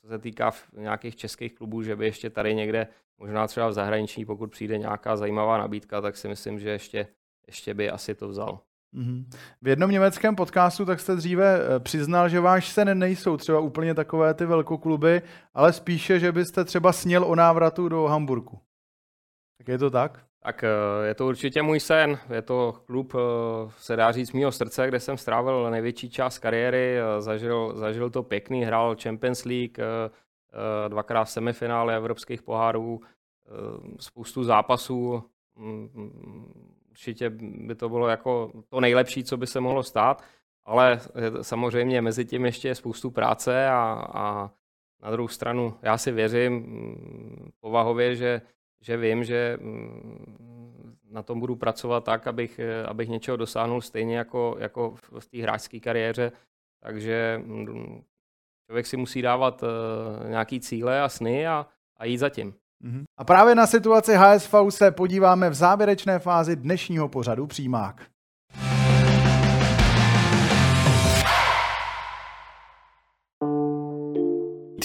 co se týká nějakých českých klubů, že by ještě tady někde, možná třeba v zahraničí, pokud přijde nějaká zajímavá nabídka, tak si myslím, že ještě, ještě by asi to vzal. Mm-hmm. V jednom německém podcastu tak jste dříve eh, přiznal, že váš sen nejsou třeba úplně takové ty velkokluby, ale spíše, že byste třeba sněl o návratu do Hamburgu. Tak je to tak? Tak eh, je to určitě můj sen. Je to klub, eh, se dá říct, mýho srdce, kde jsem strávil největší část kariéry. Zažil, zažil to pěkný, hrál Champions League, dvakrát semifinále evropských pohárů, spoustu zápasů určitě by to bylo jako to nejlepší, co by se mohlo stát, ale samozřejmě mezi tím ještě je spoustu práce a, a na druhou stranu já si věřím mm, povahově, že, že vím, že mm, na tom budu pracovat tak, abych, abych něčeho dosáhnul stejně jako, jako v té hráčské kariéře. Takže mm, člověk si musí dávat uh, nějaký cíle a sny a, a jít za tím. Mhm. A právě na situaci HSV se podíváme v závěrečné fázi dnešního pořadu Přímák.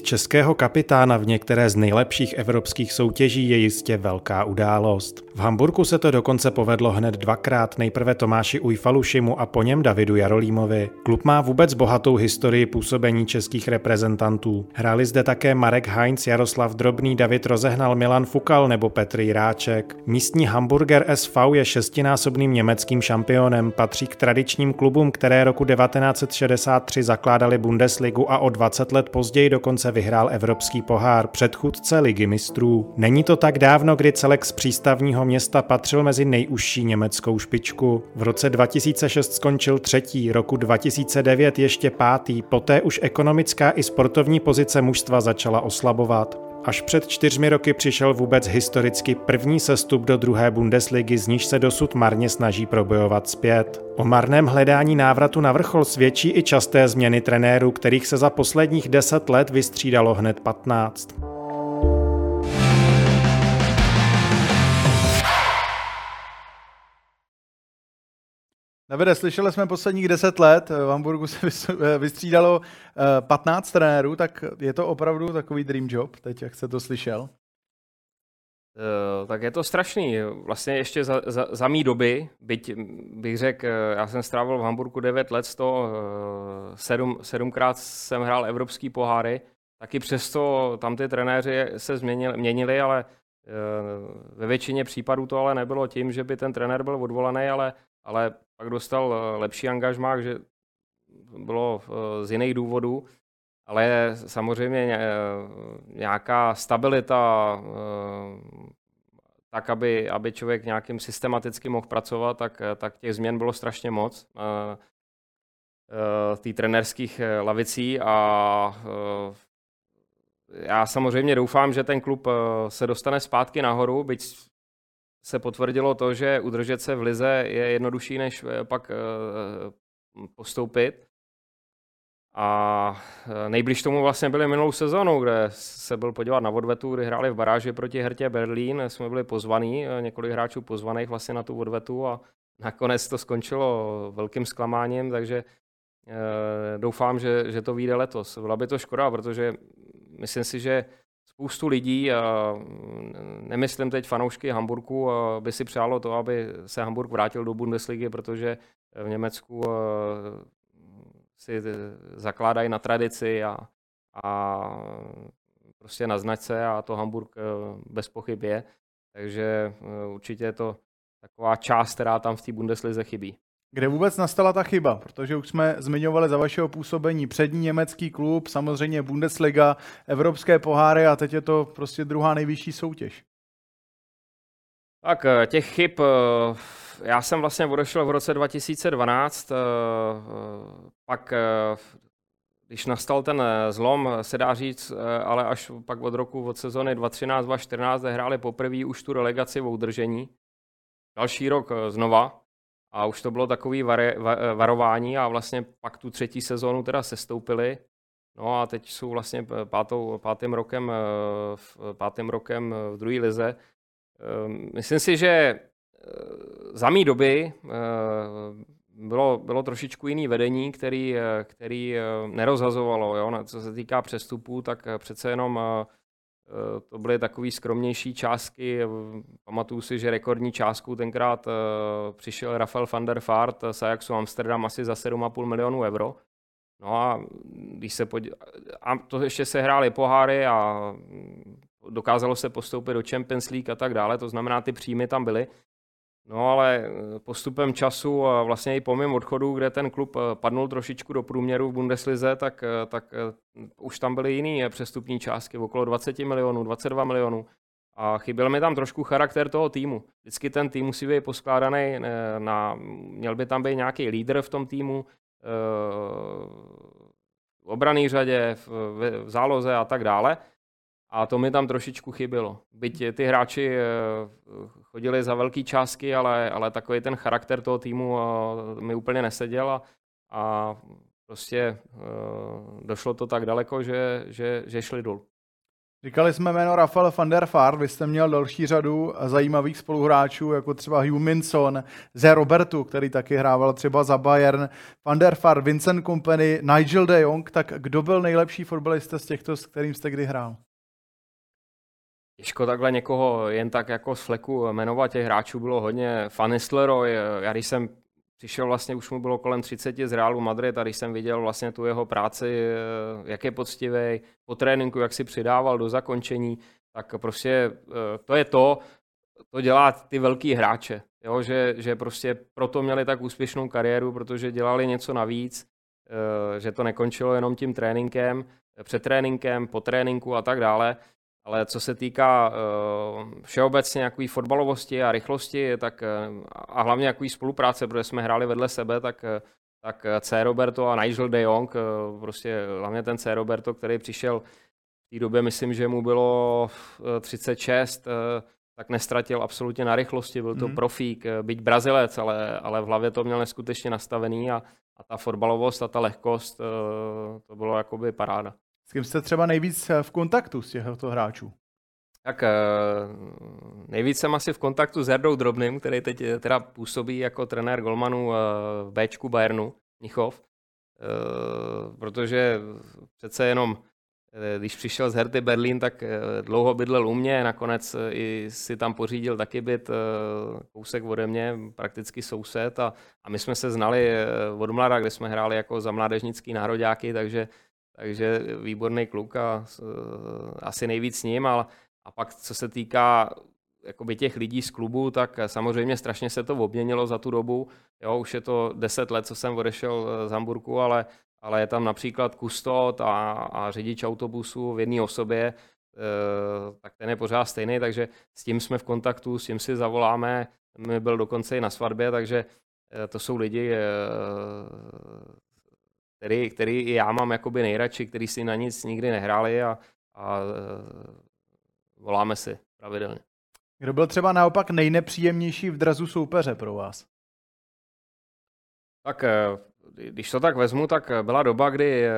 Českého kapitána v některé z nejlepších evropských soutěží je jistě velká událost. V Hamburgu se to dokonce povedlo hned dvakrát, nejprve Tomáši Ujfalušimu a po něm Davidu Jarolímovi. Klub má vůbec bohatou historii působení českých reprezentantů. Hráli zde také Marek Heinz, Jaroslav Drobný, David Rozehnal, Milan Fukal nebo Petr Jiráček. Místní Hamburger SV je šestinásobným německým šampionem, patří k tradičním klubům, které roku 1963 zakládali Bundesligu a o 20 let později dokonce vyhrál Evropský pohár, předchůdce ligy mistrů. Není to tak dávno, kdy celek z přístavního města patřil mezi nejužší německou špičku. V roce 2006 skončil třetí, roku 2009 ještě pátý, poté už ekonomická i sportovní pozice mužstva začala oslabovat. Až před čtyřmi roky přišel vůbec historicky první sestup do druhé Bundesligy, z níž se dosud marně snaží probojovat zpět. O marném hledání návratu na vrchol svědčí i časté změny trenérů, kterých se za posledních deset let vystřídalo hned 15. Davide, slyšeli jsme posledních deset let, v Hamburgu se vystřídalo 15 eh, trenérů, tak je to opravdu takový dream job, teď jak jste to slyšel? Uh, tak je to strašný. Vlastně ještě za, za, za mý doby, byť bych řekl, eh, já jsem strávil v Hamburgu 9 let, to sedm, sedmkrát jsem hrál evropský poháry, taky přesto tam ty trenéři se změnili, měnili, ale ve většině případů to ale nebylo tím, že by ten trenér byl odvolaný, ale, ale pak dostal eh, lepší angažmá, že bylo eh, z jiných důvodů, ale samozřejmě eh, nějaká stabilita, tak, aby, aby člověk nějakým systematicky mohl pracovat, tak, tak těch změn bylo strašně moc té trenerských lavicí a já samozřejmě doufám, že ten klub se dostane zpátky nahoru, byť se potvrdilo to, že udržet se v lize je jednodušší, než eh, pak eh, postoupit. A eh, nejbliž tomu vlastně byli minulou sezónu, kde se byl podívat na odvetu, kdy hráli v baráži proti Hertě Berlín. Jsme byli pozvaní, několik hráčů pozvaných vlastně na tu odvetu a nakonec to skončilo velkým zklamáním, takže doufám, že, že to vyjde letos. Byla by to škoda, protože myslím si, že spoustu lidí, nemyslím teď fanoušky Hamburgu, by si přálo to, aby se Hamburg vrátil do Bundesligy, protože v Německu si zakládají na tradici a, a prostě na značce a to Hamburg bez pochyb je. Takže určitě je to taková část, která tam v té Bundeslize chybí. Kde vůbec nastala ta chyba? Protože už jsme zmiňovali za vašeho působení přední německý klub, samozřejmě Bundesliga, evropské poháry a teď je to prostě druhá nejvyšší soutěž. Tak eh, těch chyb, eh, já jsem vlastně odešel v roce 2012, eh, pak když nastal ten zlom, se dá říct, ale až pak od roku, od sezony 2013-2014 hráli poprvé už tu relegaci v udržení. Další rok znova, a už to bylo takový var, varování a vlastně pak tu třetí sezónu teda sestoupili. No a teď jsou vlastně pátou, pátým, rokem, eh, pátým rokem v druhé lize. Eh, myslím si, že eh, za mý doby bylo, bylo trošičku jiný vedení, který, který nerozhazovalo. Jo? Co se týká přestupů, tak přece jenom Eh, to byly takové skromnější částky. Pamatuju si, že rekordní částku tenkrát eh, přišel Rafael van der Vaart z Ajaxu Amsterdam asi za 7,5 milionů euro. No a když se podí... a to ještě se hrály poháry a dokázalo se postoupit do Champions League a tak dále, to znamená, ty příjmy tam byly. No ale eh, postupem času a vlastně i po mém odchodu, kde ten klub eh, padnul trošičku do průměru v Bundeslize, tak, eh, tak už tam byly jiné přestupní částky, okolo 20 milionů, 22 milionů. a chyběl mi tam trošku charakter toho týmu. Vždycky ten tým musí být poskládaný na, měl by tam být nějaký lídr v tom týmu, v obraný řadě, v, v záloze a tak dále. A to mi tam trošičku chybělo. Byť ty hráči eh, chodili za velké částky, ale, ale takový ten charakter toho týmu eh, mi úplně neseděl a, a prostě eh, došlo to tak daleko, že, že, že šli dolů. Říkali jsme jméno Rafael van der Vaart, vy jste měl další řadu zajímavých spoluhráčů, jako třeba Hugh Minson, Ze Robertu, který taky hrával třeba za Bayern, van der Vaart, Vincent Company, Nigel de Jong, tak kdo byl nejlepší fotbalista z těchto, s kterým jste kdy hrál? Těžko takhle někoho jen tak jako z fleku jmenovat, těch hráčů bylo hodně. Fanny Leroy, já když jsem přišel vlastně, už mu bylo kolem 30 z Realu Madrid a když jsem viděl vlastně tu jeho práci, jak je poctivý, po tréninku, jak si přidával do zakončení, tak prostě eh, to je to, to dělá ty velký hráče, jo? Že, že prostě proto měli tak úspěšnou kariéru, protože dělali něco navíc, eh, že to nekončilo jenom tím tréninkem, před tréninkem, po tréninku a tak dále, ale co se týká uh, všeobecně nějaké fotbalovosti a rychlosti, tak uh, a hlavně nějaké spolupráce, protože jsme hráli vedle sebe, tak, uh, tak C. Roberto a Nigel de Jong, uh, prostě hlavně ten C. Roberto, který přišel v té době, myslím, že mu bylo 36, uh, tak nestratil absolutně na rychlosti, byl to mm. profík, byť Brazilec, ale, ale v hlavě to měl neskutečně nastavený a, a ta fotbalovost a ta lehkost, to bylo jakoby paráda. S kým jste třeba nejvíc eh, v kontaktu z těchto hráčů? Tak eh, nejvíc jsem asi v kontaktu s Herdou Drobným, který teď eh, teda působí jako trenér golmanů v Bčku Bayernu, Mnichov, protože přece jenom když přišel z Herty Berlín, tak dlouho bydlel u mě, nakonec i si tam pořídil taky byt kousek ode mě, prakticky soused a, a my jsme se znali od mlada, kde jsme hráli jako za mládežnický nároďáky, takže takže výborný kluk a uh, asi nejvíc s ním, ale a pak co se týká jakoby těch lidí z klubu, tak samozřejmě strašně se to obměnilo za tu dobu. Jo, už je to deset let, co jsem odešel z Hamburgu, ale, ale je tam například kustot a, a řidič autobusu v jedné osobě, e, tak ten je pořád stejný, takže s tím jsme v kontaktu, s tím si zavoláme, my byl dokonce i na svatbě, takže to jsou lidi, který, který já mám jakoby nejradši, který si na nic nikdy nehráli a, a voláme si pravidelně. Kdo byl třeba naopak nejnepříjemnější v drazu soupeře pro vás? Tak eh, když to tak vezmu, tak byla doba, kdy eh,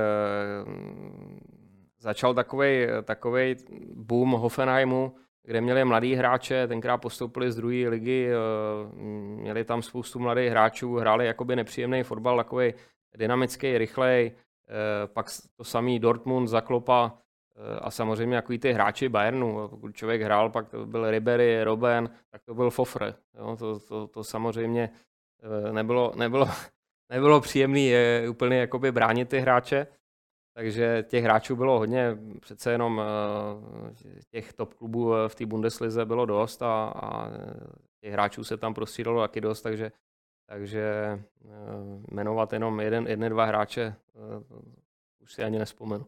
začal takový takovej boom Hoffenheimu, kde měli mladí hráče, tenkrát postoupili z druhé ligy, eh, měli tam spoustu mladých hráčů, hráli jakoby nepříjemný fotbal, takový dynamický, rychlej, eh, pak to samý Dortmund, Zaklopa eh, a samozřejmě jako ty hráči Bayernu. Pokud člověk hrál, pak to byl Ribery, Robben, tak to byl Fofre. Jo, to, to, to, samozřejmě eh, nebylo, nebylo, nebylo příjemné úplně jakoby bránit ty hráče. Takže těch hráčů bylo hodně, přece jenom těch top klubů v té Bundeslize bylo dost a, a těch hráčů se tam prostřídalo taky dost, takže takže eh, jmenovat jenom jeden, jedné, dva hráče, eh, už si ani nespomenu.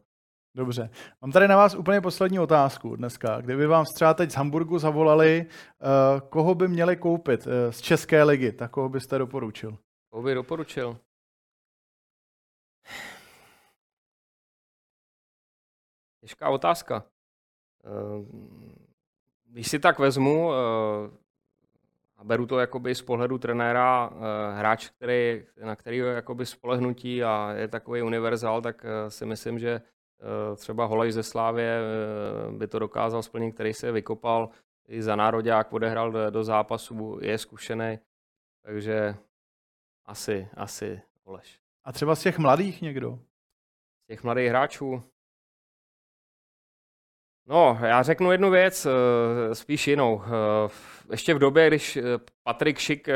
Dobře. Mám tady na vás úplně poslední otázku dneska. Kdyby vám třeba teď z Hamburgu zavolali, eh, koho by měli koupit z České ligy, tak koho byste doporučil? Koho by doporučil? Těžká otázka. Když si tak vezmu, a beru to jakoby z pohledu trenéra, eh, hráč, který, na který je jakoby spolehnutí a je takový univerzál, tak eh, si myslím, že eh, třeba Holej ze Slávě by to dokázal splnit, který se vykopal i za nároďák, odehrál do, do zápasu, je zkušený, takže asi, asi Oleš. A třeba z těch mladých někdo? Z těch mladých hráčů? No, já řeknu jednu věc, eh, spíš jinou. Eh, ještě v době, když eh, Patrik Šik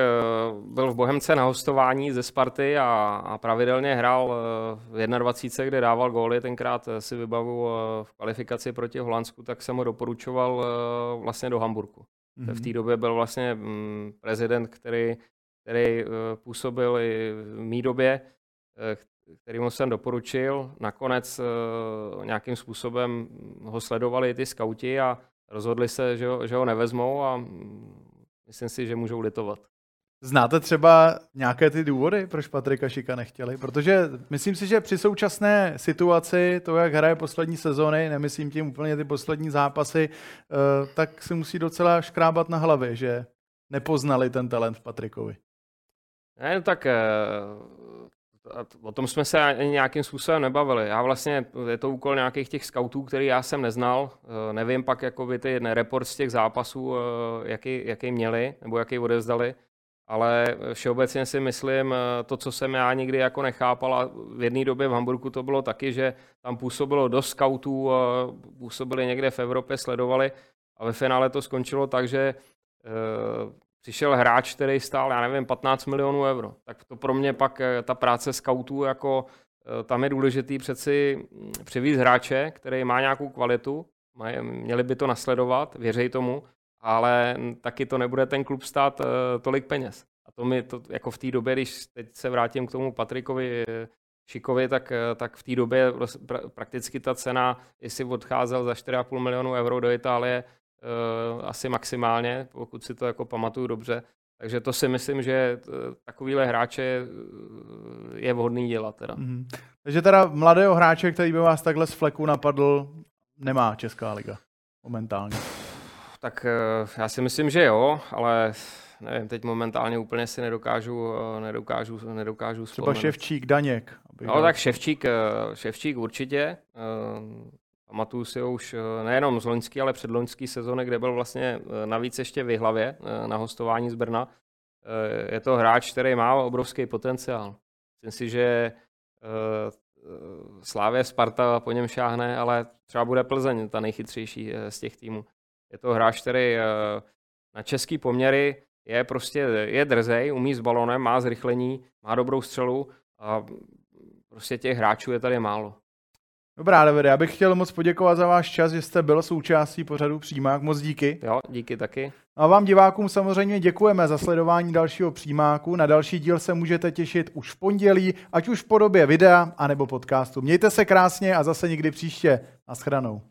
byl v Bohemce na hostování ze Sparty a, a pravidelně hrál v 21, kde dával góly, tenkrát si vybavu v kvalifikaci proti Holandsku, tak jsem ho doporučoval vlastně do Hamburgu. Mm-hmm. V té době byl vlastně mm, prezident, který, který působil i v mý době, kterýmu jsem doporučil. Nakonec uh, nějakým způsobem ho sledovali ty skauti a, rozhodli se, že ho, že ho nevezmou a myslím si, že můžou litovat. Znáte třeba nějaké ty důvody, proč Patrika Šika nechtěli? Protože myslím si, že při současné situaci, to, jak hraje poslední sezóny, nemyslím tím úplně ty poslední zápasy, eh, tak si musí docela škrábat na hlavě, že nepoznali ten talent v Patrikovi. Ne, tak eh, o tom jsme se ani nějakým způsobem nebavili. Já vlastně, je to úkol nějakých těch scoutů, který já jsem neznal. Eh, nevím pak, jako by ty report z těch zápasů, jaký, jaký měli, nebo jaký odevzdali ale všeobecně si myslím, eh, to, co jsem já nikdy jako nechápal, a v jedné době v Hamburgu to bylo taky, že tam působilo dost scoutů, působili někde v Evropě, sledovali a ve finále to skončilo tak, že e, přišel hráč, který stál, já nevím, 15 milionů euro. Tak to pro mě pak eh, ta práce scoutů, jako tam je důležitý přeci hm, přivízt hráče, který má nějakou kvalitu, měli by to nasledovat, věřej tomu, ale taky to nebude ten klub stát uh, tolik peněz. A to mi to jako v té době, když teď se vrátím k tomu Patrikovi eh, Šikovi, tak, eh, tak v té době pra, prakticky ta cena, jestli odcházel za 4,5 milionů euro do Itálie, asi maximálně, pokud si to jako pamatuju dobře. Takže to si myslím, že takovýhle hráče je vhodný dělat. Teda. Mm-hmm. Takže teda mladého hráče, který by vás takhle z fleku napadl, nemá Česká liga momentálně. Tak eh, já si myslím, že jo, ale nevím, teď momentálně úplně si nedokážu, eh, nedokážu, nedokážu Třeba Ševčík, Daněk. No tak Ševčík, eh, Ševčík určitě. Pamatuju si ho už nejenom z loňský, ale předloňský sezóny, kde byl vlastně navíc ještě v hlavě na hostování z Brna. Je to hráč, který má obrovský potenciál. Myslím si, že Slávě Sparta po něm šáhne, ale třeba bude Plzeň ta nejchytřejší z těch týmů. Je to hráč, který eh, na český poměry je prostě je drzej, umí s balonem, má zrychlení, má dobrou střelu a prostě těch hráčů je tady málo. Dobrá, Davide, já bych chtěl moc poděkovat za váš čas, že jste byl součástí pořadu Přímák. Moc díky. Jo, díky taky. A vám divákům samozřejmě děkujeme za sledování dalšího Přímáku. Na další díl se můžete těšit už v pondělí, ať už v podobě videa anebo podcastu. Mějte se krásně a zase někdy příště. Naschranou.